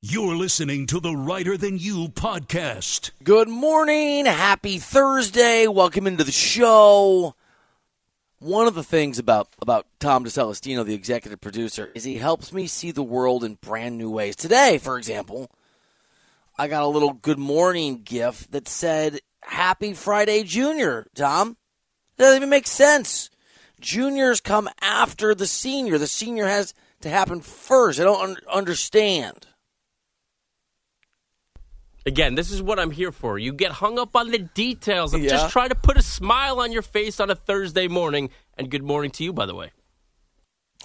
You're listening to the Reiter Than You podcast. Good morning. Happy Thursday. Welcome into the show. One of the things about, about Tom DeCelestino, the executive producer, is he helps me see the world in brand new ways. Today, for example, I got a little good morning gift that said, Happy Friday, Junior, Tom. That doesn't even make sense. Juniors come after the senior. The senior has to happen first. I don't un- understand. Again, this is what I'm here for. You get hung up on the details. I'm Yeah. just trying to put a smile on your face on a Thursday morning. And good morning to you, by the way.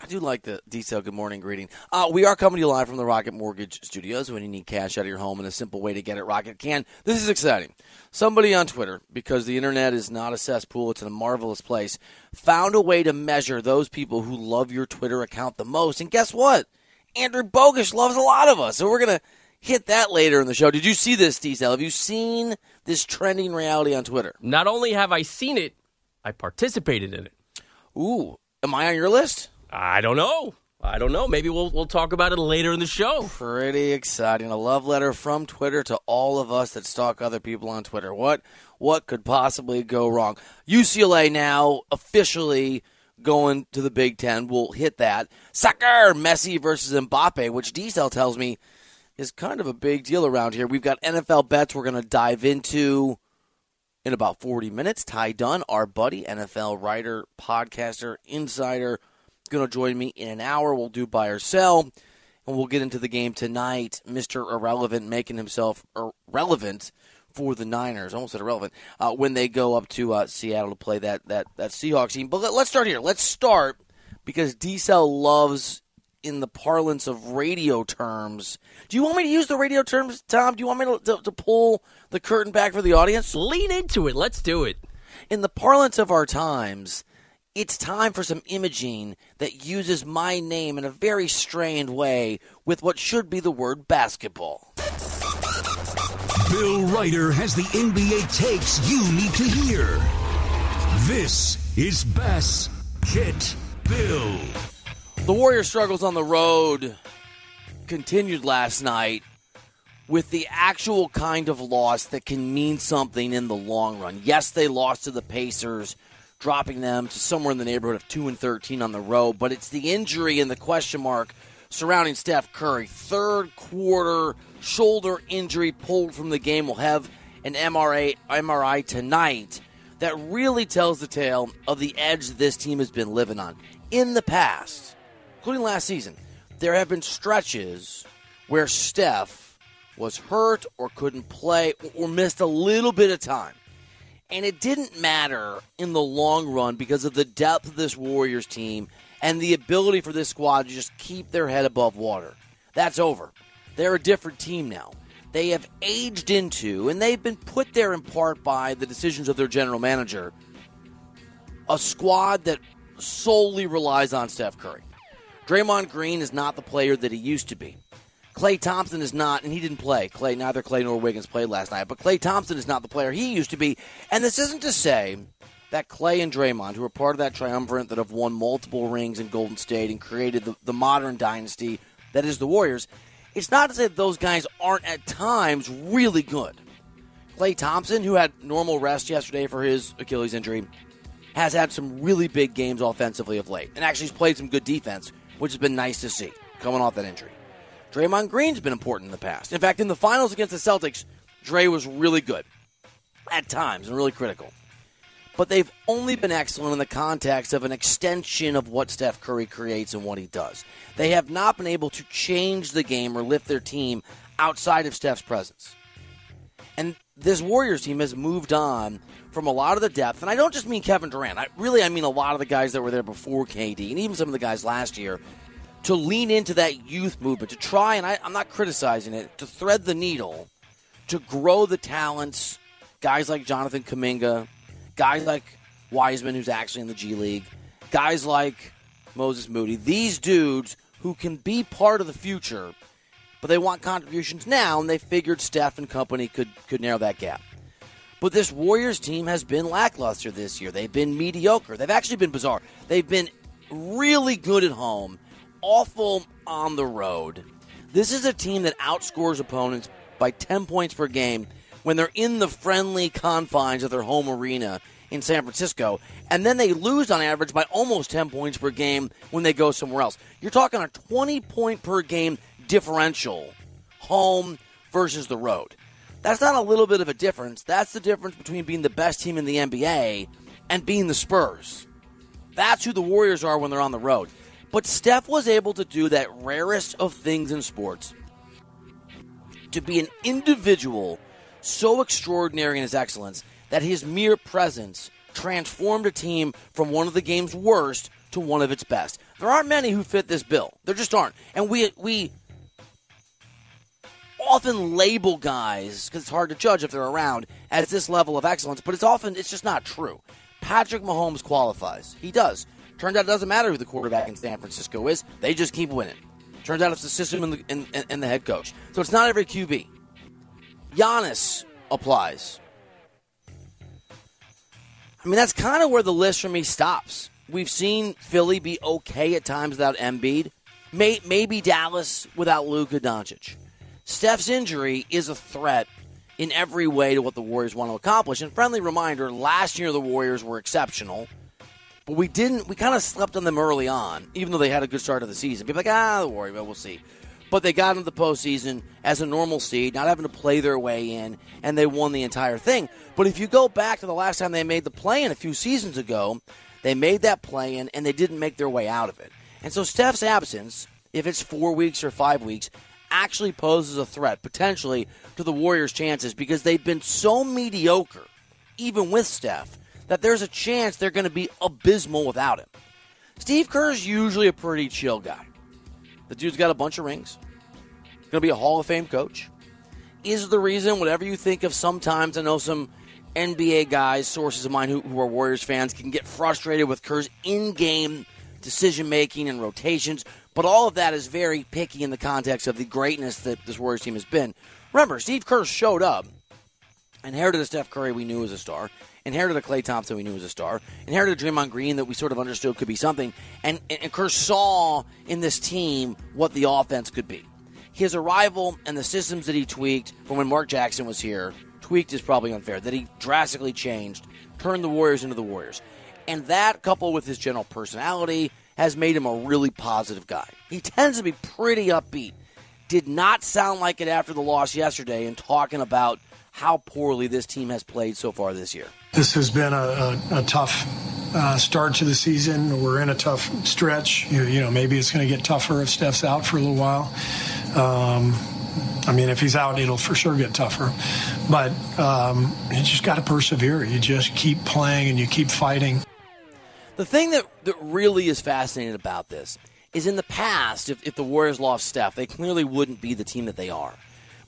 I do like the detailed good morning greeting. Uh, we are coming to you live from the Rocket Mortgage Studios. When you need cash out of your home and a simple way to get it, Rocket can. This is exciting. Somebody on Twitter, because the internet is not a cesspool, it's a marvelous place, found a way to measure those people who love your Twitter account the most. And guess what? Andrew Bogusch loves a lot of us. So we're going to hit that later in the show. Did you see this, Diesel? Have you seen this trending reality on Twitter? Not only have I seen it, I participated in it. Ooh, am I on your list? I don't know. I don't know. Maybe we'll we'll talk about it later in the show. Pretty exciting. A love letter from Twitter to all of us that stalk other people on Twitter. What what could possibly go wrong? UCLA now officially going to the Big Ten. We'll hit that. Sucker! Messi versus Mbappe, which Diesel tells me is kind of a big deal around here. We've got NFL bets we're going to dive into in about 40 minutes. Ty Dunne, our buddy, NFL writer, podcaster, insider, going to join me in an hour. We'll do buy or sell, and we'll get into the game tonight. Mr. Irrelevant making himself relevant for the Niners. Almost said irrelevant uh, when they go up to uh, Seattle to play that that that Seahawks team. But let, let's start here. Let's start because D Cell loves. In the parlance of radio terms, do you want me to use the radio terms, Tom? Do you want me to, to, to pull the curtain back for the audience? Lean into it. Let's do it. in the parlance of our times, it's time for some imaging that uses my name in a very strained way with what should be the word basketball. Bill Reiter has the NBA takes you need to hear. This is Bass Kit Bill. The Warrior struggles on the road continued last night with the actual kind of loss that can mean something in the long run. Yes, they lost to the Pacers, dropping them to somewhere in the neighborhood of 2 and 13 on the road, but it's the injury and the question mark surrounding Steph Curry. Third quarter shoulder injury pulled from the game. We'll have an MRA MRI tonight that really tells the tale of the edge this team has been living on. In the past, including last season, there have been stretches where Steph was hurt or couldn't play or missed a little bit of time. And it didn't matter in the long run because of the depth of this Warriors team and the ability for this squad to just keep their head above water. That's over. They're a different team now. They have aged into, and they've been put there in part by the decisions of their general manager, a squad that solely relies on Steph Curry. Draymond Green is not the player that he used to be. Klay Thompson is not, and he didn't play. Klay, neither Klay nor Wiggins played last night, but Klay Thompson is not the player he used to be. And this isn't to say that Klay and Draymond, who are part of that triumvirate that have won multiple rings in Golden State and created the, the modern dynasty that is the Warriors, it's not to say that those guys aren't at times really good. Klay Thompson, who had normal rest yesterday for his Achilles injury, has had some really big games offensively of late, and actually has played some good defense, which has been nice to see coming off that injury. Draymond Green's been important in the past. In fact, in the finals against the Celtics, Dre was really good at times and really critical. But they've only been excellent in the context of an extension of what Steph Curry creates and what he does. They have not been able to change the game or lift their team outside of Steph's presence. And this Warriors team has moved on from a lot of the depth, and I don't just mean Kevin Durant. I really I mean a lot of the guys that were there before KD, and even some of the guys last year, to lean into that youth movement, to try, and I, I'm not criticizing it, to thread the needle, to grow the talents, guys like Jonathan Kuminga, guys like Wiseman, who's actually in the G League, guys like Moses Moody, these dudes who can be part of the future, but they want contributions now, and they figured Steph and company could, could narrow that gap. But this Warriors team has been lackluster this year. They've been mediocre. They've actually been bizarre. They've been really good at home, awful on the road. This is a team that outscores opponents by 10 points per game when they're in the friendly confines of their home arena in San Francisco, and then they lose on average by almost 10 points per game when they go somewhere else. You're talking a 20 point per game differential, home versus the road. That's not a little bit of a difference. That's the difference between being the best team in the NBA and being the Spurs. That's who the Warriors are when they're on the road. But Steph was able to do that rarest of things in sports to be an individual so extraordinary in his excellence that his mere presence transformed a team from one of the game's worst to one of its best. There aren't many who fit this bill. There just aren't. And we we often label guys because it's hard to judge if they're around at this level of excellence, but it's often it's just not true. Patrick Mahomes qualifies. He does. Turns out it doesn't matter who the quarterback in San Francisco is. They just keep winning. Turns out it's the system and the, and, and the head coach. So it's not every QB. Giannis applies. I mean, that's kind of where the list for me stops. We've seen Philly be okay at times without Embiid. May, maybe Dallas without Luka Doncic. Steph's injury is a threat in every way to what the Warriors want to accomplish. And friendly reminder, last year the Warriors were exceptional, but we didn't. We kind of slept on them early on, even though they had a good start of the season. People like, ah, the Warriors, but we'll see. But they got into the postseason as a normal seed, not having to play their way in, and they won the entire thing. But if you go back to the last time they made the play in a few seasons ago, they made that play in and they didn't make their way out of it. And so Steph's absence, if it's four weeks or five weeks, actually poses a threat potentially to the Warriors' chances because they've been so mediocre, even with Steph, that there's a chance they're going to be abysmal without him. Steve Kerr's usually a pretty chill guy. The dude's got a bunch of rings. Going to be a Hall of Fame coach. Is the reason, whatever you think of sometimes, I know some NBA guys, sources of mine who, who are Warriors fans, can get frustrated with Kerr's in game decision making and rotations, but all of that is very picky in the context of the greatness that this Warriors team has been. Remember, Steve Kerr showed up, inherited a Steph Curry we knew was a star, inherited a Klay Thompson we knew was a star, inherited a Draymond Green that we sort of understood could be something, and, and Kerr saw in this team what the offense could be. His arrival and the systems that he tweaked from when Mark Jackson was here, tweaked is probably unfair, that he drastically changed, turned the Warriors into the Warriors. And that, coupled with his general personality, has made him a really positive guy. He tends to be pretty upbeat. Did not sound like it after the loss yesterday and talking about how poorly this team has played so far this year. This has been a, a, a tough uh, start to the season. We're in a tough stretch. You, you know, maybe it's going to get tougher if Steph's out for a little while. Um, I mean, if he's out, it'll for sure get tougher. But um, you just got to persevere. You just keep playing and you keep fighting. The thing that, that really is fascinating about this is in the past, if, if the Warriors lost Steph, they clearly wouldn't be the team that they are.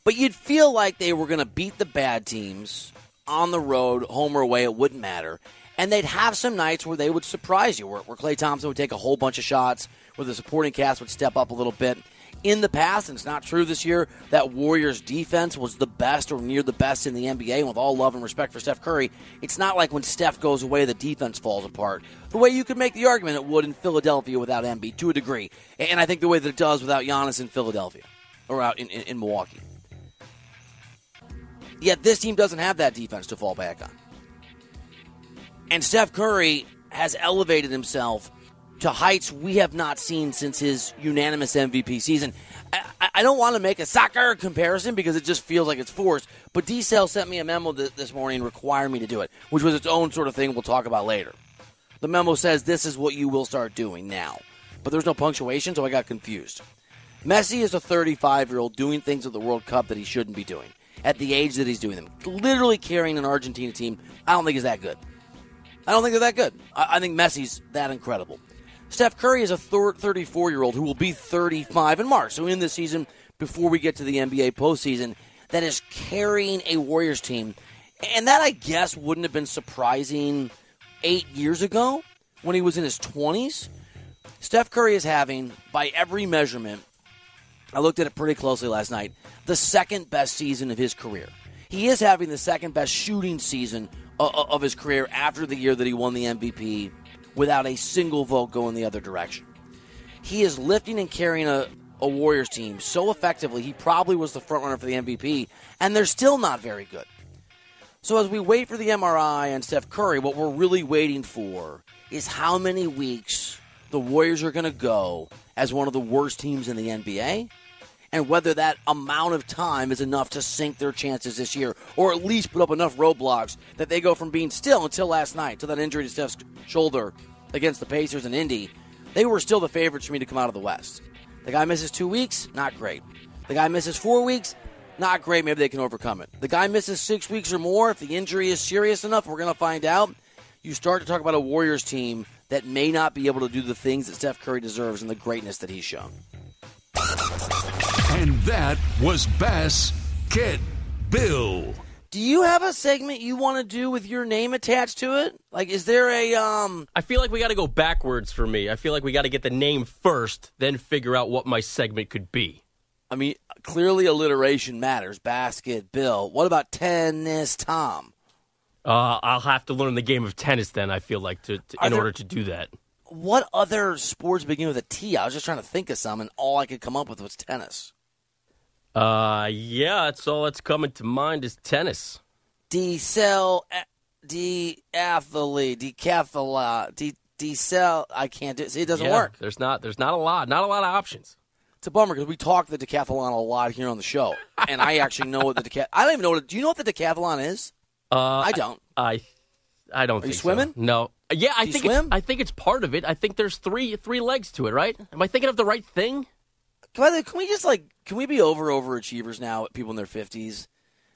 But you'd feel like they were going to beat the bad teams on the road, home or away, it wouldn't matter. And they'd have some nights where they would surprise you, where, where Klay Thompson would take a whole bunch of shots, where the supporting cast would step up a little bit. In the past, and it's not true this year, that Warriors defense was the best or near the best in the NBA. And with all love and respect for Steph Curry, it's not like when Steph goes away, the defense falls apart. The way you could make the argument it would in Philadelphia without Embiid to a degree. And I think the way that it does without Giannis in Philadelphia or out in, in, in Milwaukee. Yet this team doesn't have that defense to fall back on. And Steph Curry has elevated himself to heights we have not seen since his unanimous MVP season. I, I don't want to make a soccer comparison because it just feels like it's forced, but D Cell sent me a memo th- this morning requiring me to do it, which was its own sort of thing we'll talk about later. The memo says this is what you will start doing now, but there's no punctuation, so I got confused. Messi is a 35 year old doing things at the World Cup that he shouldn't be doing at the age that he's doing them. Literally carrying an Argentina team, I don't think is that good. I don't think they're that good. I, I think Messi's that incredible. Steph Curry is a 34 year old who will be 35 in March. So in this season, before we get to the NBA postseason, that is carrying a Warriors team. And that, I guess, wouldn't have been surprising eight years ago when he was in his 20s. Steph Curry is having, by every measurement, I looked at it pretty closely last night, the second best season of his career. He is having the second best shooting season uh, uh, of his career after the year that he won the MVP without a single vote going the other direction. He is lifting and carrying a, a Warriors team so effectively, he probably was the front runner for the MVP, and they're still not very good. So as we wait for the MRI and Steph Curry, what we're really waiting for is how many weeks the Warriors are going to go as one of the worst teams in the NBA and whether that amount of time is enough to sink their chances this year or at least put up enough roadblocks that they go from being still until last night, to that injury to Steph's shoulder against the Pacers and Indy, they were still the favorites for me to come out of the West. The guy misses two weeks, not great. The guy misses four weeks, not great. Maybe they can overcome it. The guy misses six weeks or more. If the injury is serious enough, we're going to find out. You start to talk about a Warriors team that may not be able to do the things that Steph Curry deserves and the greatness that he's shown. And that was Bass Get Bill. Do you have a segment you want to do with your name attached to it? Like, is there a um? I feel like we got to go backwards for me. I feel like we got to get the name first, then figure out what my segment could be. I mean, clearly alliteration matters. Basket Bill. What about tennis Tom? Uh, I'll have to learn the game of tennis then. I feel like to, to in there- order to do that. What other sports begin with a T? I was just trying to think of some, and all I could come up with was tennis. Uh, yeah, that's all that's coming to mind is tennis. decel deathlete decathlon de decel I can't do it. See, it doesn't Yeah, work. There's not. There's not a lot. Not a lot of options. It's a bummer because we talk the decathlon a lot here on the show, and I actually know what the decathlon. I don't even know what. Do you know what the decathlon is? Uh, I don't. I, I don't. Are you think so. swimming? No. Yeah, I you think swim? I think it's part of it. I think there's three three legs to it. Right? Am I thinking of the right thing? By the way, can we just like can we be over overachievers now? People in their fifties,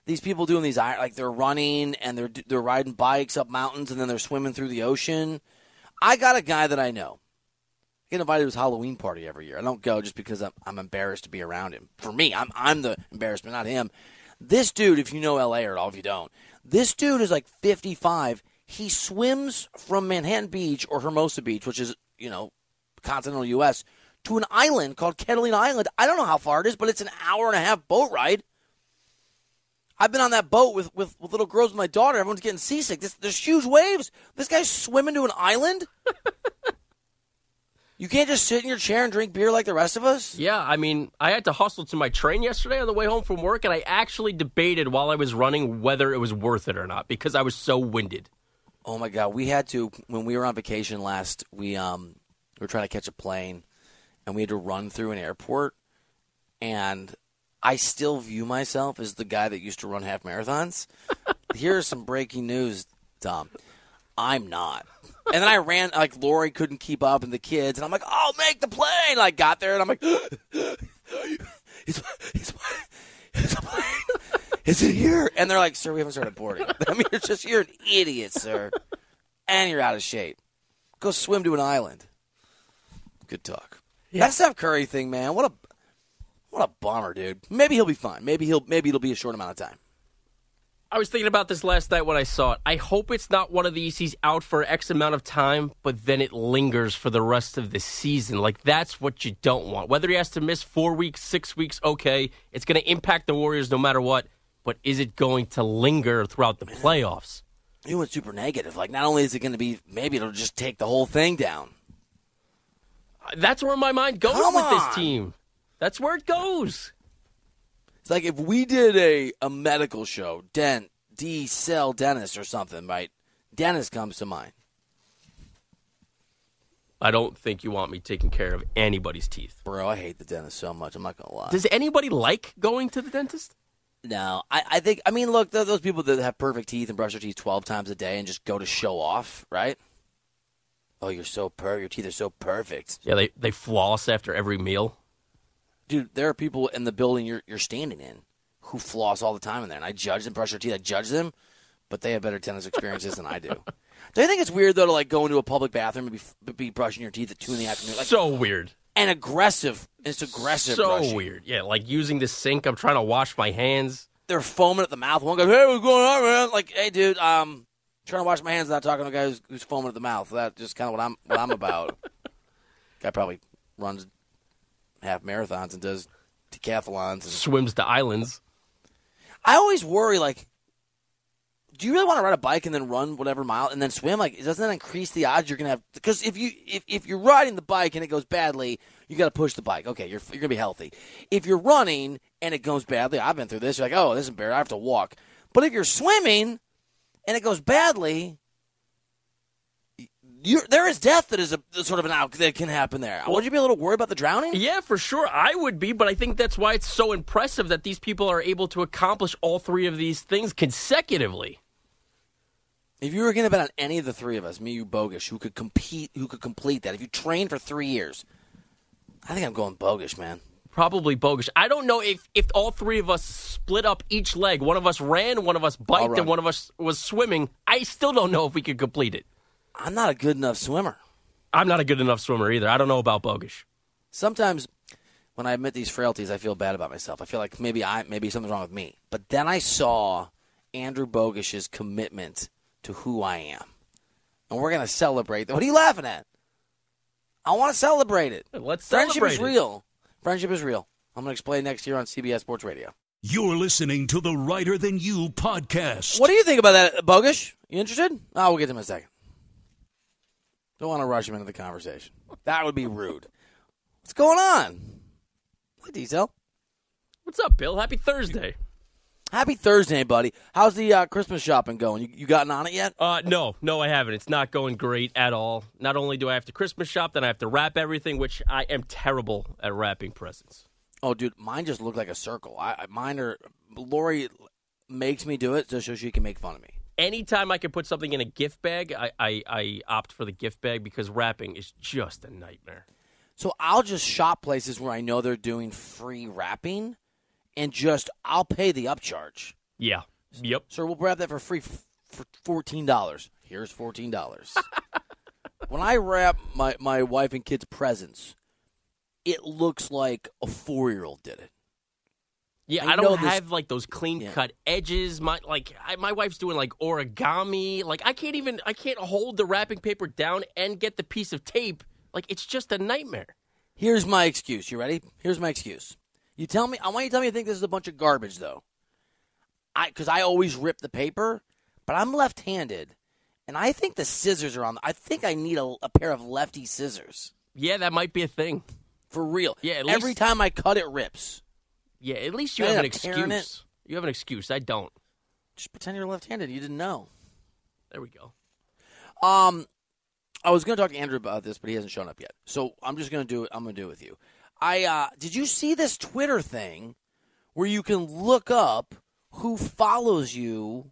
these people doing these like they're running and they're they're riding bikes up mountains and then they're swimming through the ocean. I got a guy that I know. I get invited to his Halloween party every year. I don't go just because I'm, I'm embarrassed to be around him. For me, I'm I'm the embarrassment, not him. This dude, if you know LA or at all, if you don't, this dude is like 55. He swims from Manhattan Beach or Hermosa Beach, which is you know continental U.S. to an island called Catalina Island. I don't know how far it is, but it's an hour and a half boat ride. I've been on that boat with, with, with little girls with my daughter. Everyone's getting seasick. This, there's huge waves. This guy's swimming to an island. you can't just sit in your chair and drink beer like the rest of us. Yeah, I mean, I had to hustle to my train yesterday on the way home from work, and I actually debated while I was running whether it was worth it or not because I was so winded. Oh my god, we had to when we were on vacation last. We um we were trying to catch a plane, and we had to run through an airport. And I still view myself as the guy that used to run half marathons. Here's some breaking news, Tom. I'm not. And then I ran like Lori couldn't keep up, and the kids, and I'm like, "Oh, make the plane!" I got there, and I'm like, "It's it's it's a plane." Is it here? And they're like, sir, we haven't started boarding. I mean, you're just, you're an idiot, sir. And you're out of shape. Go swim to an island. Good talk. That Steph Curry thing, man, what a, what a bummer, dude. Maybe he'll be fine. Maybe he'll, maybe it'll be a short amount of time. I was thinking about this last night when I saw it. I hope it's not one of these he's out for X amount of time, but then it lingers for the rest of the season. Like, that's what you don't want. Whether he has to miss four weeks, six weeks, okay. It's going to impact the Warriors no matter what, but is it going to linger throughout the playoffs? You went super negative. Like, not only is it going to be, maybe it'll just take the whole thing down. Uh, that's where my mind goes Come with on. this team. That's where it goes. Like if we did a, a medical show, Dent, D Cell Dennis or something, right? Dennis comes to mind. I don't think you want me taking care of anybody's teeth. Bro, I hate the dentist so much. I'm not going to lie. Does anybody like going to the dentist? No, I, I think I mean look, those people that have perfect teeth and brush their teeth twelve times a day and just go to show off, right? Oh, you're so per your teeth are so perfect, Yeah, they, they floss after every meal. Dude. There are people in the building you're you're standing in who floss all the time in there, and I judge them, brush their teeth, I judge them, but they have better tennis experiences than I do. Do you think it's weird though to like go into a public bathroom and be, be brushing your teeth at two in the afternoon, like so weird. and aggressive? It's aggressive. So brushing. weird. Yeah, like using the sink. I'm trying to wash my hands. they're foaming at the mouth. One goes, "Hey, what's going on, man?" Like, "Hey, dude, um, trying to wash my hands without talking to a guy who's, who's foaming at the mouth." That's just kind of what I'm what I'm about. guy probably runs half marathons and does decathlons. And Swims to islands. I always worry, like, do you really want to ride a bike and then run whatever mile and then swim? Like, doesn't that increase the odds you're gonna have? Because if you if, if you're riding the bike and it goes badly, you got to push the bike. Okay, you're you're gonna be healthy. If you're running and it goes badly, I've been through this. You're like, oh, this is bad. I have to walk. But if you're swimming and it goes badly, there is death that is a sort of an out that can happen there. Would you be a little worried about the drowning? Yeah, for sure. I would be, but I think that's why it's so impressive that these people are able to accomplish all three of these things consecutively. If you were going to bet on any of the three of us, me, you, Bogus, who could compete, who could complete that, if you trained for three years, I think I'm going Bogus, man. Probably bogus. I don't know if if all three of us split up each leg. One of us ran, one of us biked, and one of us was swimming. I still don't know if we could complete it. I'm not a good enough swimmer. I'm not a good enough swimmer either. I don't know about Bogusch. Sometimes when I admit these frailties, I feel bad about myself. I feel like maybe I maybe something's wrong with me. But then I saw Andrew Bogusch's commitment to who I am, and we're gonna celebrate. What are you laughing at? I want to celebrate it. Let's Friendship celebrate is it. real. Friendship is real. I'm gonna explain next year on CBS Sports Radio. You're listening to the Reiter Than You podcast. What do you think about that, Bogusch? You interested? Oh, we'll get to him in a second. Don't want to rush him into the conversation. That would be rude. What's going on? Hi, Diesel. What's up, Bill? Happy Thursday. Happy Thursday, buddy. How's the uh, Christmas shopping going? You, you gotten on it yet? Uh, no, no, I haven't. It's not going great at all. Not only do I have to Christmas shop, then I have to wrap everything, which I am terrible at wrapping presents. Oh, dude, mine just look like a circle. I, I mine are. Lori makes me do it just so she can make fun of me. Anytime I can put something in a gift bag, I, I, I opt for the gift bag because wrapping is just a nightmare. So I'll just shop places where I know they're doing free wrapping, and just I'll pay the upcharge. Yeah. Yep. Sir, we'll wrap that for free f- for fourteen dollars. Here's fourteen dollars. when I wrap my my wife and kids presents, it looks like a four year old did it. Yeah, I I, don't this- have like those clean cut edges. My like I, my wife's doing like origami. Like I can't even I can't hold the wrapping paper down and get the piece of tape. Like it's just a nightmare. Here's my excuse. You ready? Here's my excuse. You tell me. I want you to tell me you think this is a bunch of garbage, though. I because I always rip the paper, but I'm left-handed, and I think the scissors are on. I think I need a, a pair of lefty scissors Yeah, that might be a thing. for real. Yeah, at every time I cut it rips. Yeah, at least you have an end up tearing excuse. You have an excuse. I don't. Just pretend you're left-handed. You didn't know. There we go. Um, I was going to talk to Andrew about this, but he hasn't shown up yet. So I'm just going to do it. I'm going to do it with you. I uh, did you see this Twitter thing where you can look up who follows you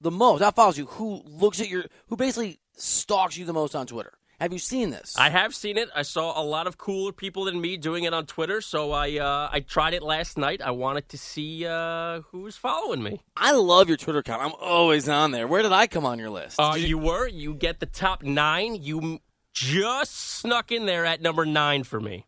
the most? Not follows you. Who looks at your? Who basically stalks you the most on Twitter? Have you seen this? I have seen it. I saw a lot of cooler people than me doing it on Twitter, so I uh, I tried it last night. I wanted to see uh, who was following me. I love your Twitter account. I'm always on there. Where did I come on your list? Uh, you were. You get the top nine. You just snuck in there at number nine for me.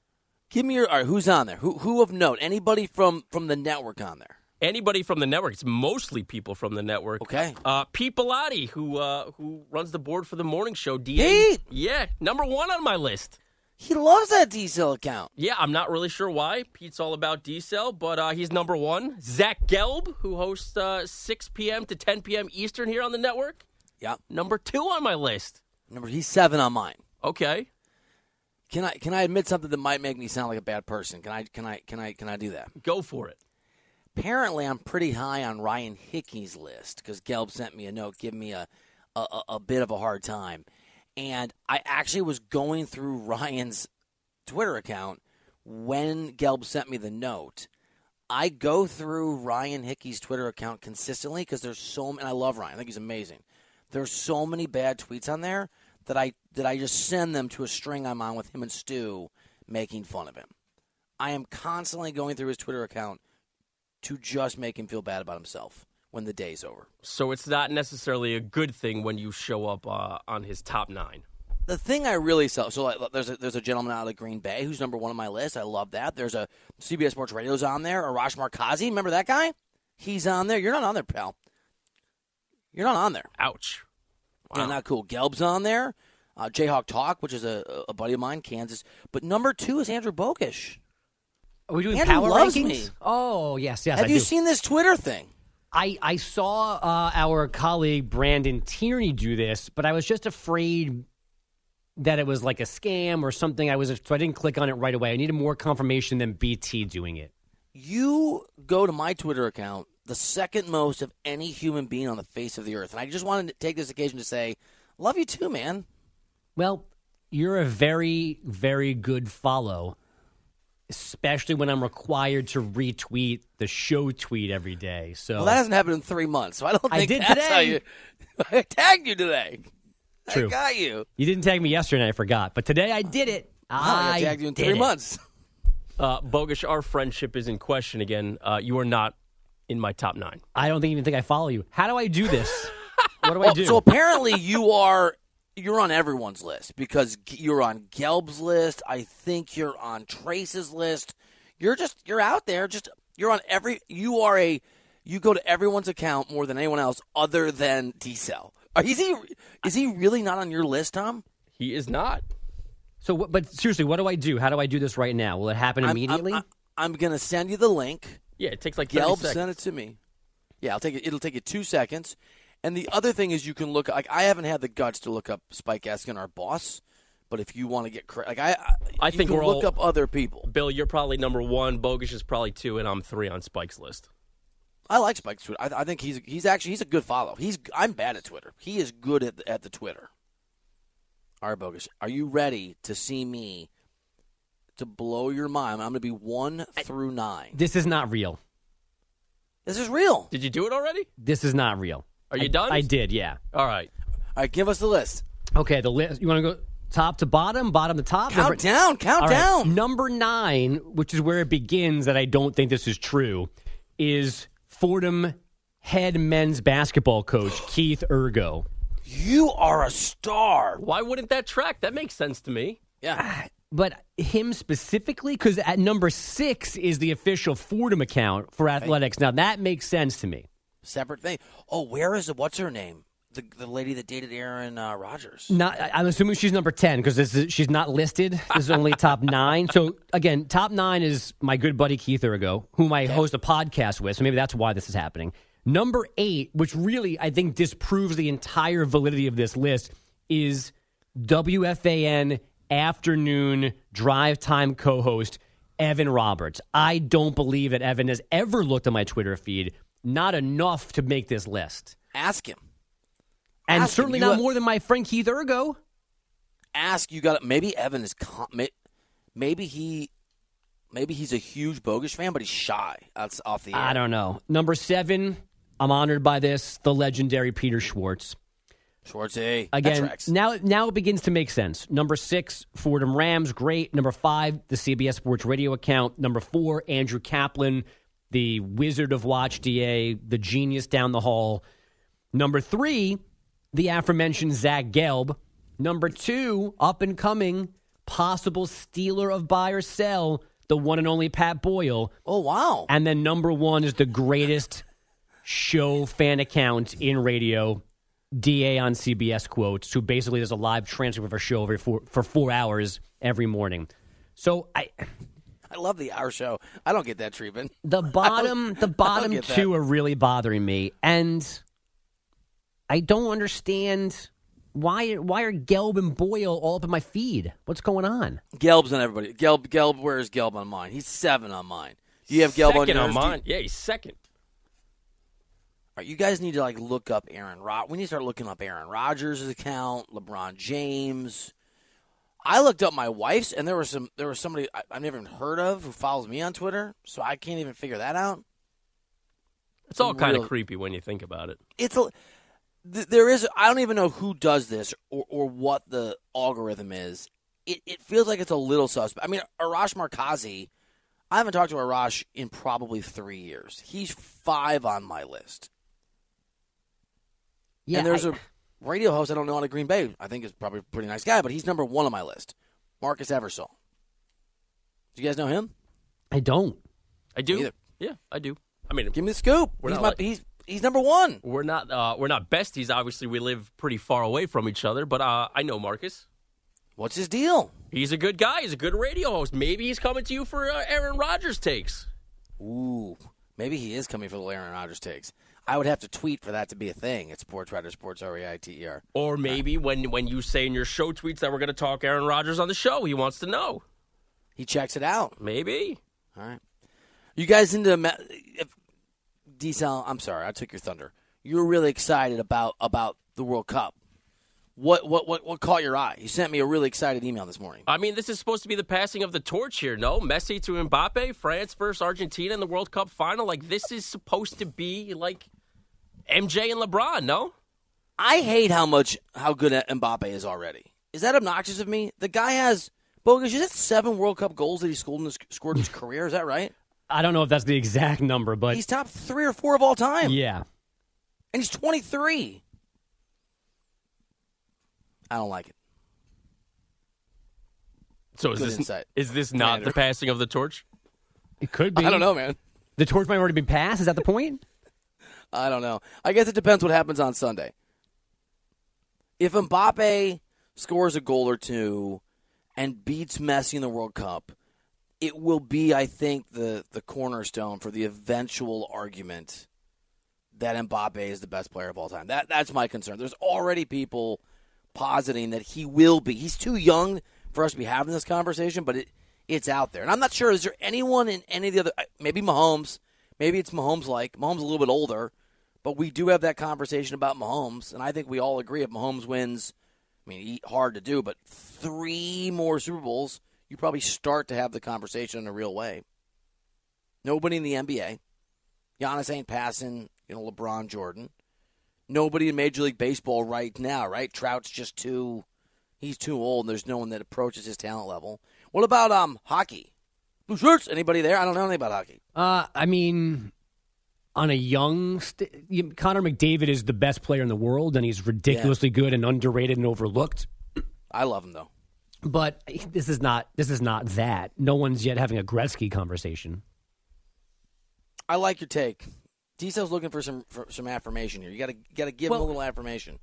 Give me your. All right, who's on there? Who who of note? Anybody from from the network on there? Anybody from the network? It's mostly people from the network. Okay. Uh, Pete Pilati, who uh, who runs the board for the morning show. Da, Pete! yeah, number one on my list. He loves that diesel account. Yeah, I'm not really sure why. Pete's all about D-Cell, but uh, he's number one. Zach Gelb, who hosts uh, 6 p.m. to 10 p.m. Eastern here on the network, Yeah. number two on my list. Number he's seven on mine. Okay. Can I can I admit something that might make me sound like a bad person? Can I can I can I can I do that? Go for it. Apparently, I'm pretty high on Ryan Hickey's list because Gelb sent me a note, giving me a, a a- bit of a hard time, and I actually was going through Ryan's Twitter account when Gelb sent me the note. I go through Ryan Hickey's Twitter account consistently because there's so many. I love Ryan. I think he's amazing. There's so many bad tweets on there that I that I just send them to a string I'm on with him and Stu making fun of him. I am constantly going through his Twitter account to just make him feel bad about himself when the day's over. So it's not necessarily a good thing when you show up uh, on his top nine. The thing I really sell so like, there's a, there's a gentleman out of Green Bay who's number one on my list. I love that. There's a CBS Sports Radio's on there. Arash Markazi, remember that guy? He's on there. You're not on there, pal. You're not on there. Ouch. Yeah, not cool. Gelb's on there. Uh, Jayhawk Talk, which is a, a buddy of mine, Kansas. But number two is Andrew Bogusch. Are we doing Andrew power loves rankings? me. Oh yes, yes. Have I you do. seen this Twitter thing? I, I saw uh, our colleague Brandon Tierney do this, but I was just afraid that it was like a scam or something. I was so I didn't click on it right away. I needed more confirmation than BT doing it. You go to my Twitter account, the second most of any human being on the face of the earth, and I just wanted to take this occasion to say, love you too, man. Well, you're a very, very good follow, especially when I'm required to retweet the show tweet every day. So Well, that hasn't happened in three months, so I don't think I did that's today. how you. I tagged you today. True. I got you. you didn't tag me yesterday, and I forgot, but today I did it. I I tagged you in three it. months. Uh, Bogusch, our friendship is in question again. Uh, you are not in my top nine. I don't even think I follow you. How do I do this? what do I Well, do? so apparently you are you're on everyone's list because you're on Gelb's list. I think you're on Trace's list. You're just you're out there. Just you're on every. You are a. You go to everyone's account more than anyone else, other than D Cell. Is he is he really not on your list, Tom? He is not. So, but seriously, what do I do? How do I do this right now? Will it happen I'm- I'm- immediately? I'm, I'm gonna send you the link. Yeah, it takes like Gelb seconds. sent it to me. Yeah, I'll take it. It'll take you two seconds. And the other thing is, you can look. Like I haven't had the guts to look up Spike Eskin, our boss. But if you want to get cra- like I, I, I think we're look all- up other people. Bill, you're probably number one. Bogus is probably two, and I'm three on Spike's list. I like Spike's Twitter. I, I think he's he's actually he's a good follow. He's I'm bad at Twitter. He is good at the, at the Twitter. All right, bogus. Are you ready to see me to blow your mind? I'm going to be one through nine. this is not real. This is real. Did you do it already? This is not real. Are you I- done? I did, yeah. All right. All right, give us the list. Okay, the list. You want to go top to bottom, bottom to top? Count Number- down. Count All right, down. Number nine, which is where it begins, that I don't think this is true, is Fordham head men's basketball coach Keith Urgo. You are a star. Why wouldn't that track? That makes sense to me. Yeah. Ah, but him specifically, because at number six is the official Fordham account for athletics. Now that makes sense to me. Separate thing. Oh, where is it? What's her name? The the lady that dated Aaron uh, Rodgers. Not, I- I'm assuming she's number ten because she's not listed. This is only top nine. So again, top nine is my good buddy Keith Urgo, whom I host a podcast with. So maybe that's why this is happening. Number eight, which really I think disproves the entire validity of this list, is WFAN afternoon drive time co-host Evan Roberts. I don't believe that Evan has ever looked at my Twitter feed. Not enough to make this list, Ask him. and Ask certainly You not have- more than my friend Keith Urgo. ask you got maybe Evan is maybe he maybe he's a huge bogus fan but he's shy that's off the air. I don't know. Number seven, I'm honored by this. The legendary Peter Schwartz. Schwartzy Again, now now it begins to make sense. Number six, Fordham Rams, great. Number five, the CBS Sports Radio account. Number four, Andrew Kaplan, the Wizard of Watch DA, the genius down the hall. Number three, the aforementioned Zach Gelb. Number two, up and coming, possible stealer of buy or sell, the one and only Pat Boyle. oh wow And then number one is the greatest show fan account in radio, DA on CBS quotes, who basically does a live transcript of our show every four, for four hours every morning. So I, I love the hour show I don't get that treatment the bottom, the bottom get that. two are really bothering me, and I don't understand why. Why are Gelb and Boyle all up in my feed? What's going on? Gelb's on everybody Gelb Gelb where is Gelb on mine he's seven on mine do you have Gelb on yours? on Do you- Yeah, he's second. All right, you guys need to like look up Aaron Rod. We need to start looking up Aaron Rodgers' account, LeBron James. I looked up my wife's, and there was some there was somebody I, I've never even heard of who follows me on Twitter, so I can't even figure that out. It's all kind of creepy when you think about it. It's a th- there is I don't even know who does this or, or what the algorithm is. It, it feels like it's a little suspect. I mean, Arash Markazi, I haven't talked to Arash in probably three years. He's five on my list. Yeah, and there's I- a radio host I don't know out of Green Bay. I think is probably a pretty nice guy, but he's number one on my list. Marcus Eversole. Do you guys know him? I don't. I do. Either. Yeah, I do. I mean, Give me the scoop. We're He's, my, like- he's he's number one. we're not uh, we're not besties. Obviously, we live pretty far away from each other. But uh, I know Marcus. What's his deal? He's a good guy. He's a good radio host. Maybe he's coming to you for uh, Aaron Rodgers takes. Ooh, Maybe he is coming for the Aaron Rodgers takes. I would have to tweet for that to be a thing It's Sports Writer Sports R E I T E R. Or maybe when when you say in your show tweets that we're going to talk Aaron Rodgers on the show, he wants to know. He checks it out. Maybe. All right. You guys into ma- if Diesel? I'm sorry, I took your thunder. You were really excited about about the World Cup. What what what what caught your eye? You sent me a really excited email this morning. I mean, this is supposed to be the passing of the torch here. No, Messi to Mbappe, France versus Argentina in the World Cup final. Like this is supposed to be like MJ and LeBron. No, I hate how much how good Mbappe is already. Is that obnoxious of me? The guy has bogus. Is that seven World Cup goals that he scored in his, scored in his career? Is that right? I don't know if that's the exact number, but He's top three or four of all time, yeah. and he's 23. I don't like it. so is Good this insight. is this not Commander. the passing of the torch? It could be. I don't know, man. The torch might already been passed. Is that the point? I don't know. I guess it depends what happens on Sunday. If Mbappe scores a goal or two and beats Messi in the World Cup, it will be, I think, the, the cornerstone for the eventual argument that Mbappe is the best player of all time. That that's my concern. There's already people positing that he will be. He's too young for us to be having this conversation, but it it's out there. And I'm not sure is there anyone in any of the other uh, maybe Mahomes, maybe it's Mahomes like. Mahomes a little bit older, but we do have that conversation about Mahomes, and I think we all agree if Mahomes wins, I mean, hard to do, but three more Super Bowls, you probably start to have the conversation in a real way. Nobody in the NBA. Giannis ain't passing, you know, LeBron Jordan. Nobody in Major League Baseball right now, right? Trout's just too he's too old and there's no one that approaches his talent level. What about um hockey? Blue shirts? Anybody there? I don't know anything about hockey. Uh, I mean, on a young, st- Connor McDavid is the best player in the world, and he's ridiculously good and underrated and overlooked. I love him though. But this is not. This is not that. No one's yet having a Gretzky conversation. I like your take. Diesel's looking for some for some affirmation here. You got to got to give him a little affirmation.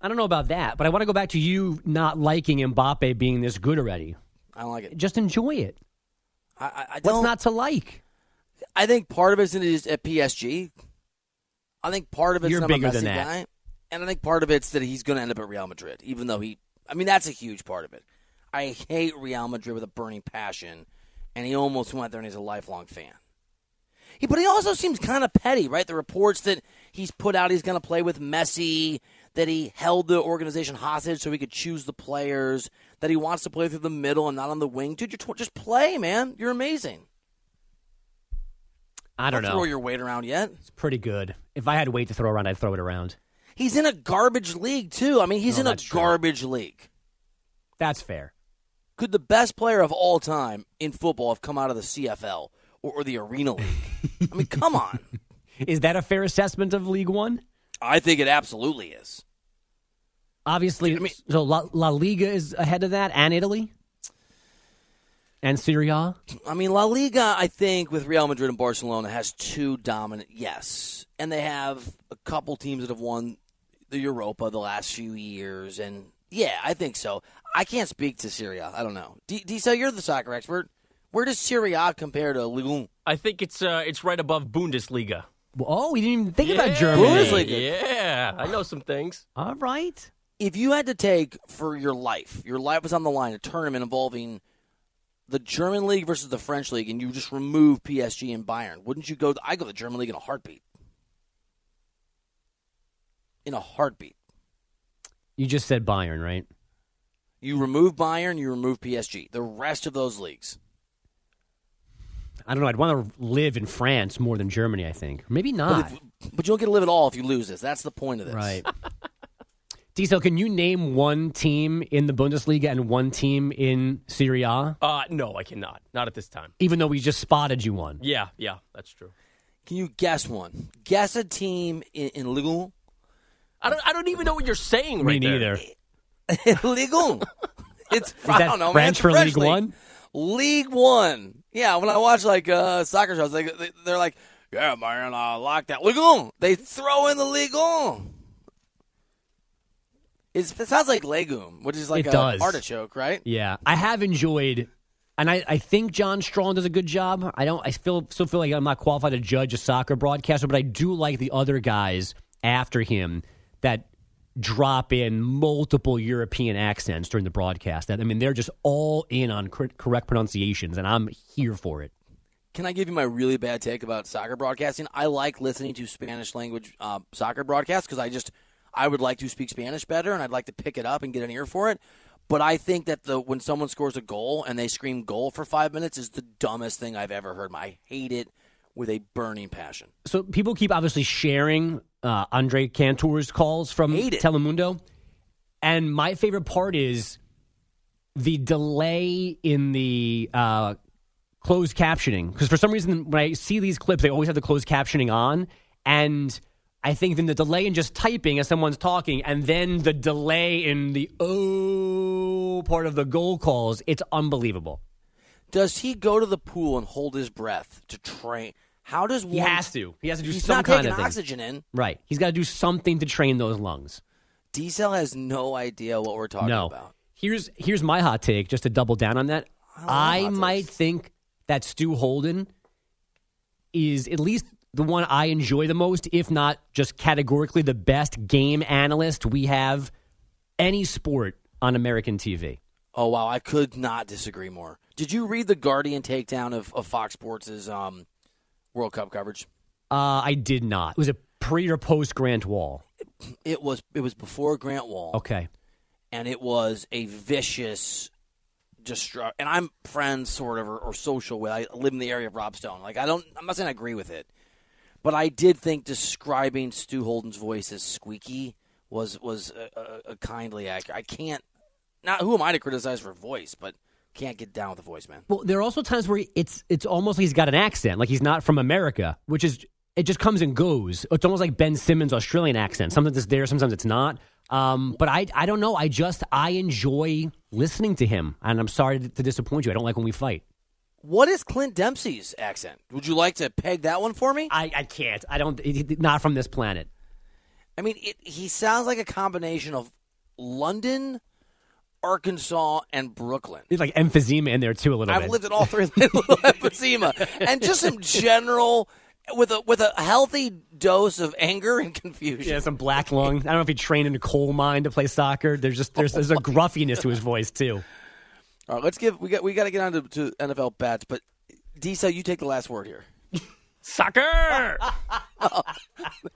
I don't know about that, but I want to go back to you not liking Mbappe being this good already. I don't like it. Just enjoy it. I, I, I What's don't. not to like? I think part of it is at PSG. I think part of it's You're that a bigger than that. guy, and I think part of it's that he's going to end up at Real Madrid, even though he. I mean, that's a huge part of it. I hate Real Madrid with a burning passion, and he almost went there, and he's a lifelong fan. He, but he also seems kind of petty, right? The reports that he's put out he's going to play with Messi, that he held the organization hostage so he could choose the players, that he wants to play through the middle and not on the wing. Dude, tw- just play, man. You're amazing. I don't know. throw your weight around yet. It's pretty good. If I had weight to throw around, I'd throw it around. He's in a garbage league too. I mean, he's Oh, in a true. garbage league. That's fair. Could the best player of all time in football have come out of the CFL or, or the Arena League? I mean, come on. Is that a fair assessment of League One? I think it absolutely is. Obviously, I mean- so La, La Liga is ahead of that, and Italy, and Serie A. I mean, La Liga, I think, with Real Madrid and Barcelona, has two dominant, yes. And they have a couple teams that have won the Europa the last few years. And yeah, I think so. I can't speak to Serie A. I don't know. D- Diesel, you're the soccer expert. Where does Serie A compare to Ligue 1? I think it's uh, it's right above Bundesliga. Oh, we didn't even think yeah, about Germany. Bundesliga. Yeah, I know some things. All right. if you had to take for your life, your life was on the line, a tournament involving the German league versus the French league, and you just remove PSG and Bayern, wouldn't you go? I go to the German league in a heartbeat. In a heartbeat. You just said Bayern, right? You remove Bayern, you remove PSG. The rest of those leagues. I don't know. I'd want to live in France more than Germany. I think maybe But, not. if, but you don't get to live at all if you lose this. That's the point of this. Right. Diesel, can you name one team in the Bundesliga and one team in Serie A? Uh, no, I cannot. Not at this time. Even though we just spotted you one. Yeah, yeah, that's true. Can you guess one? Guess a team in, in Ligue 1. I don't. I don't even know what you're saying. Me right there. neither. Ligue 1. It's Is I don't know, man. French It's for French League One? League One. Yeah, when I watch like uh, soccer shows, they, they they're like, "Yeah, man, uh, lock that League One." They throw in the. It's, it sounds like legume, which is like It does. artichoke, right? Yeah, I have enjoyed and I, I think John Strong does a good job. I don't. I feel still feel like I'm not qualified to judge a soccer broadcaster, but I do like the other guys after him that drop in multiple European accents during the broadcast. That I mean, they're just all in on correct pronunciations, and I'm here for it. Can I give you my really bad take about soccer broadcasting? I like listening to Spanish language uh, soccer broadcasts because I just I would like to speak Spanish better and I'd like to pick it up and get an ear for it. But I think that the when someone scores a goal and they scream goal for five minutes is the dumbest thing I've ever heard. I hate it with a burning passion. So people keep obviously sharing uh, Andrés Cantor's calls from. Telemundo, and my favorite part is the delay in the uh, closed captioning. Because for some reason, when I see these clips, they always have the closed captioning on, and I think then the delay in just typing as someone's talking, and then the delay in the oh part of the goal calls, it's unbelievable. Does he go to the pool and hold his breath to train? How does one? He has to. He has to do He's some not kind taking of thing. oxygen in. Right. He's got to do something to train those lungs. Diesel has no idea what we're talking no. about. Here's here's my hot take, just to double down on that. I I, might takes. think that Stu Holden is at least the one I enjoy the most, if not just categorically the best game analyst we have any sport on American TV. Oh wow, I could not disagree more. Did you read the Guardian takedown of, of Fox Sports' um, World Cup coverage? Uh, I did not. It was a pre or post Grant Wahl. It was it was before Grant Wahl, Okay. and it was a vicious destruct. And I'm friends, sort of, or, or social with. I live in the area of Rob Stone. Like I don't. I'm not saying I agree with it, but I did think describing Stu Holden's voice as squeaky was was a, a, a kindly act. I can't. Not who am I to criticize for voice, but can't get down with the voice, man. Well, there are also times where it's it's almost like he's got an accent, like he's not from America, which is it just comes and goes. It's almost like Ben Simmons' Australian accent. Sometimes it's there, sometimes it's not. Um, but I I don't know. I just I enjoy listening to him, and I'm sorry to, disappoint you. I don't like when we fight. What is Clint Dempsey's accent? Would you like to peg that one for me? I, I can't. I don't. Not from this planet. I mean, it, he sounds like a combination of London, Arkansas, and Brooklyn. There's like emphysema in there too a little I've bit. lived in all three of the little emphysema, and just some general with a with a healthy dose of anger and confusion. yeah, some black lung. I don't know if he trained in a coal mine to play soccer. There's just there's there's a gruffiness to his voice too. All right, let's give we got we got to get on to, to NFL bets, but Diesel, you take the last word here. Soccer!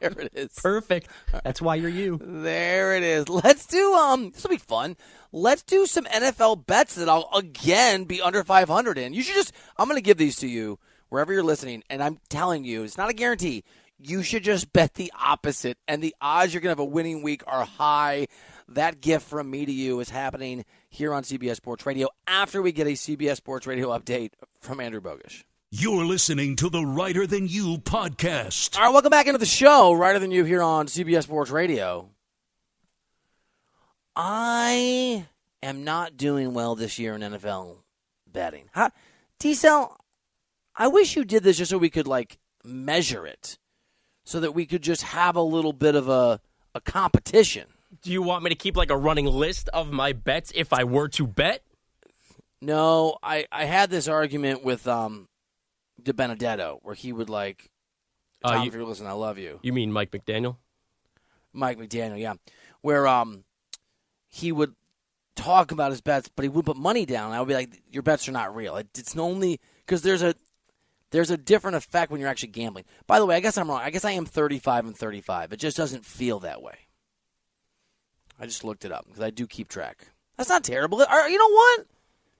There it is. Perfect. That's why you're you. There it is. Let's do um this will be fun. Let's do some NFL bets that I'll again be under 500 in. You should just I'm going to give these to you wherever you're listening and I'm telling you, it's not a guarantee. You should just bet the opposite and the odds you're going to have a winning week are high. That gift from me to you is happening here on CBS Sports Radio after we get a CBS Sports Radio update from Andrew Bogusch. You're listening to the Reiter Than You podcast. All right, welcome back into the show. Reiter than you here on CBS Sports Radio. I am not doing well this year in NFL betting. How, T-Cell, I wish you did this just so we could like measure it, so that we could just have a little bit of a a competition. Do you want me to keep like a running list of my bets if I were to bet? No, I I had this argument with um, De Benedetto where he would like, Uh, Tom, you- if you're listening, I love you. You mean Mike McDaniel? Mike McDaniel, yeah, where um he would talk about his bets, but he would put money down. I would be like, "Your bets are not real. It, it's only because there's a there's a different effect when you're actually gambling." By the way, I guess I'm wrong. I guess I am 35 and 35. It just doesn't feel that way. I just looked it up because I do keep track. That's not terrible. You know what?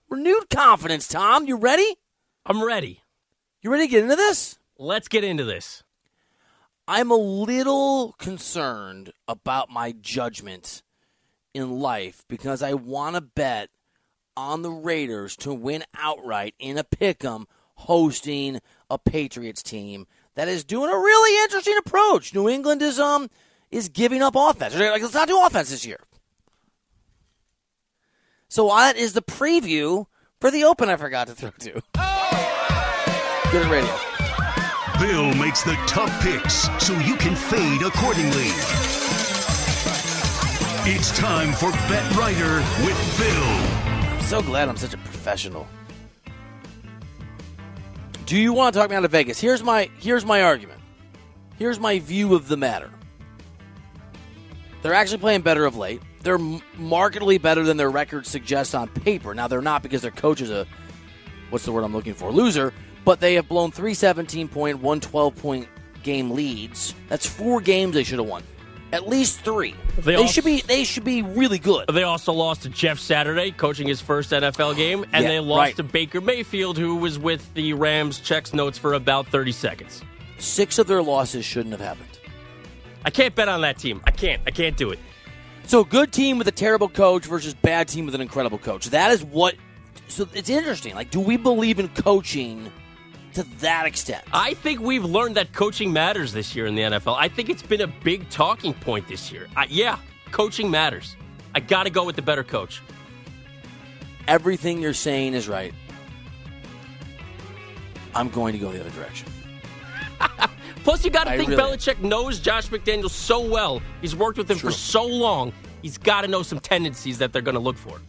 Renewed confidence, Tom. You ready? I'm ready. You ready to get into this? Let's get into this. I'm a little concerned about my judgment in life because I want to bet on the Raiders to win outright in a pick 'em hosting a Patriots team that is doing a really interesting approach. New England is um is giving up offense. They're like, let's not do offense this year. So that is the preview for the open I forgot to throw to. Good at radio. Bill makes the tough picks so you can fade accordingly. It's time for Bet Reiter with Bill. I'm so glad I'm such a professional. Do you want to talk me out of Vegas? Here's my here's my argument. Here's my view of the matter. They're actually playing better of late. They're markedly better than their record suggests on paper. Now they're not because their coach is a what's the word I'm looking for? Loser, but they have blown three 17 point, one 12 point game leads. That's four games they should have won. At least three. They, they also, should be. They should be really good. They also lost to Jeff Saturday, coaching his first NFL game, and yeah, they lost right. to Baker Mayfield, who was with the Rams checks notes for about thirty seconds. Six of their losses shouldn't have happened. I can't bet on that team. I can't. I can't do it. So, good team with a terrible coach versus bad team with an incredible coach. That is what. So it's interesting. Like, do we believe in coaching? To that extent. I think we've learned that coaching matters this year in the NFL. I think it's been a big talking point this year. Uh, yeah, coaching matters. I got to go with the better coach. Everything you're saying is right. I'm going to go the other direction. Plus, you got to think really Belichick knows Josh McDaniels so well. He's worked with him True. for so long. He's got to know some tendencies that they're going to look for.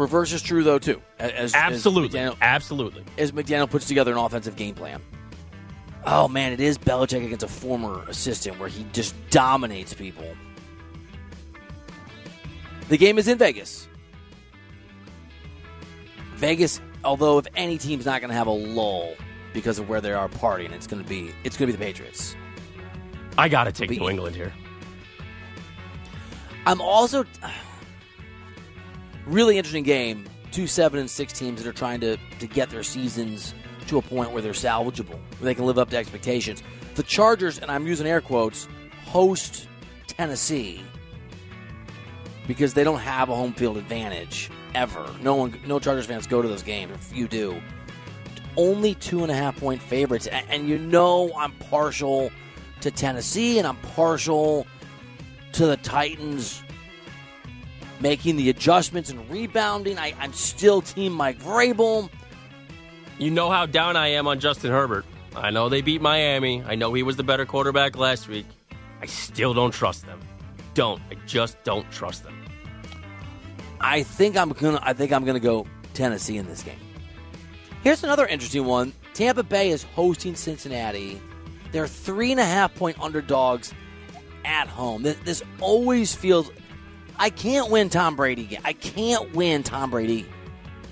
Reverse is true though too. As, absolutely, as McDaniel, absolutely. As McDaniel puts together an offensive game plan. Oh man, it is Belichick against a former assistant where he just dominates people. The game is in Vegas. Vegas, although if any team's not going to have a lull because of where they are partying, it's going to be it's going to be the Patriots. I got to take New England here. I'm also really interesting game. Two seven and six teams that are trying to, to get their seasons to a point where they're salvageable, where they can live up to expectations. The Chargers, and I'm using air quotes, host Tennessee because they don't have a home field advantage ever. No one, no Chargers fans go to those games. If you do, only two and a half point favorites, and, and you know I'm partial to Tennessee, and I'm partial to the Titans making the adjustments and rebounding. I, am still Team Mike Vrabel. You know how down I am on Justin Herbert. I know they beat Miami. I know he was the better quarterback last week. I still don't trust them. Don't. I just don't trust them. I think I'm gonna. I think I'm gonna go Tennessee in this game. Here's another interesting one. Tampa Bay is hosting Cincinnati. They're three and a half point underdogs at home. This, this always feels I can't win Tom Brady. I can't win Tom Brady.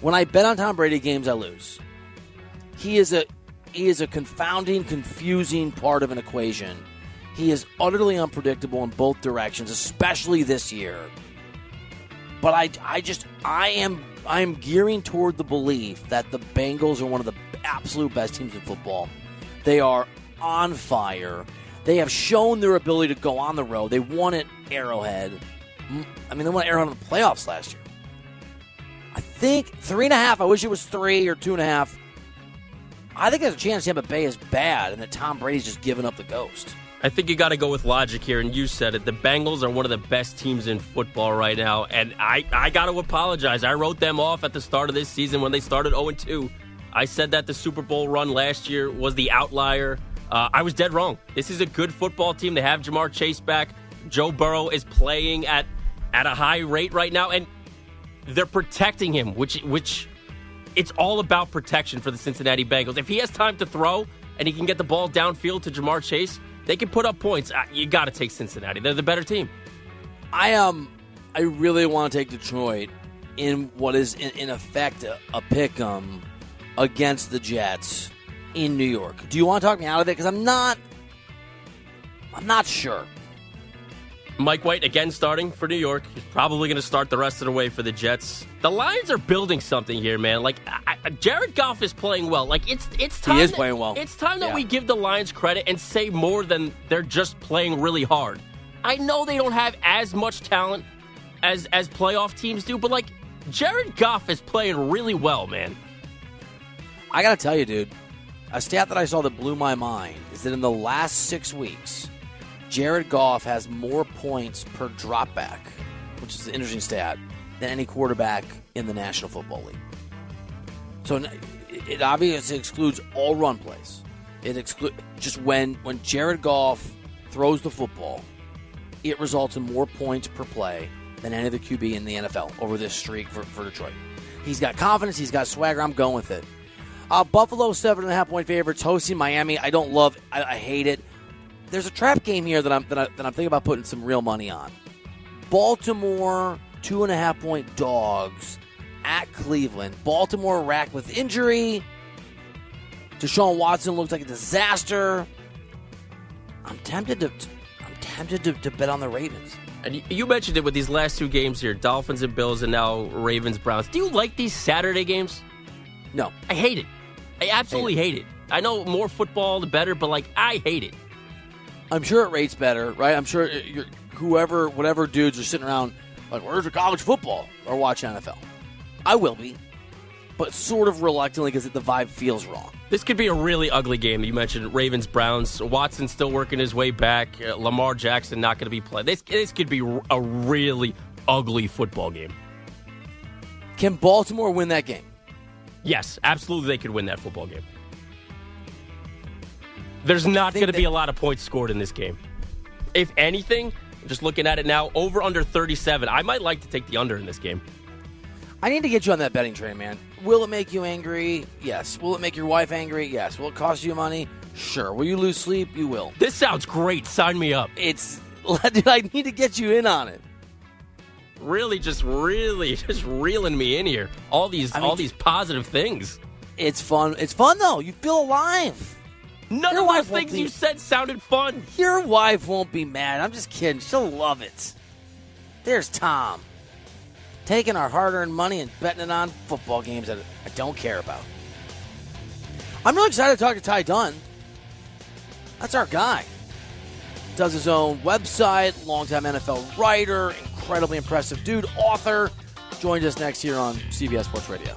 When I bet on Tom Brady games, I lose. He is a he is a confounding, confusing part of an equation. He is utterly unpredictable in both directions, especially this year. But I, I just I am I am gearing toward the belief that the Bengals are one of the absolute best teams in football. They are on fire. They have shown their ability to go on the road. They won at Arrowhead. I mean, they won Arrowhead in the playoffs last year. I think three and a half. I wish it was three or two and a half. I think there's a chance Tampa Bay is bad and that Tom Brady's just giving up the ghost. I think you got to go with logic here, and you said it. The Bengals are one of the best teams in football right now, and I, I got to apologize. I wrote them off at the start of this season when they started 0 2. I said that the Super Bowl run last year was the outlier. Uh, I was dead wrong. This is a good football team. They have Ja'Marr Chase back. Joe Burrow is playing at at a high rate right now, and they're protecting him, which which it's all about protection for the Cincinnati Bengals. If he has time to throw and he can get the ball downfield to Ja'Marr Chase, they can put up points. Uh, you got to take Cincinnati. They're the better team. I um I really want to take Detroit in what is in, in effect a, a pick 'em against the Jets in New York. Do you want to talk me out of it? Because I'm not. I'm not sure. Mike White again starting for New York. He's probably going to start the rest of the way for the Jets. The Lions are building something here, man. Like I, Jared Goff is playing well. Like it's it's time. He is that, playing well. It's time that yeah. we give the Lions credit and say more than they're just playing really hard. I know they don't have as much talent as as playoff teams do, but like Jared Goff is playing really well, man. I got to tell you, dude. A stat that I saw that blew my mind is that in the last six weeks Jared Goff has more points per dropback, which is an interesting stat, than any quarterback in the National Football League. So it obviously excludes all run plays. It excludes just when when Jared Goff throws the football, it results in more points per play than any other QB in the NFL over this streak for, for Detroit. He's got confidence. He's got swagger. I'm going with it. Uh, Buffalo seven and a half point favorites hosting Miami. I don't love. I, I hate it. There's a trap game here that I'm that, I, that I'm thinking about putting some real money on. Baltimore two and a half point dogs at Cleveland. Baltimore racked with injury. Deshaun Watson looks like a disaster. I'm tempted to. I'm tempted to, to bet on the Ravens. And you- you mentioned it with these last two games here Dolphins and Bills, and now Ravens Browns. Do you like these Saturday games? No, I hate it. I absolutely hate it. I know more football, the better, but like, I hate it. I'm sure it rates better, right? I'm sure you're, whoever, whatever dudes are sitting around like, where's the college football or watching NFL? I will be, but sort of reluctantly because the vibe feels wrong. This could be a really ugly game. You mentioned Ravens Browns. Watson still working his way back. Uh, Lamar Jackson not going to be playing. This this could be a really ugly football game. Can Baltimore win that game? Yes, absolutely, they could win that football game. There's not going to be a lot of points scored in this game. If anything, just looking at it now, over under 37. I might like to take the under in this game. I need to get you on that betting train, man. Will it make you angry? Yes. Will it make your wife angry? Yes. Will it cost you money? Sure. Will you lose sleep? You will. This sounds great. Sign me up. It's. Dude, I need to get you in on it. Really, just really, just reeling me in here. All these, I mean, all these positive things. It's fun. It's fun though. You feel alive. None Your of those things be- you said sounded fun. Your wife won't be mad. I'm just kidding. She'll love it. There's Tom. Taking our hard earned money and betting it on football games that I don't care about. I'm really excited to talk to Ty Dunne. That's our guy. Does his own website, longtime NFL writer, incredibly impressive dude, author. Joins us next here on CBS Sports Radio.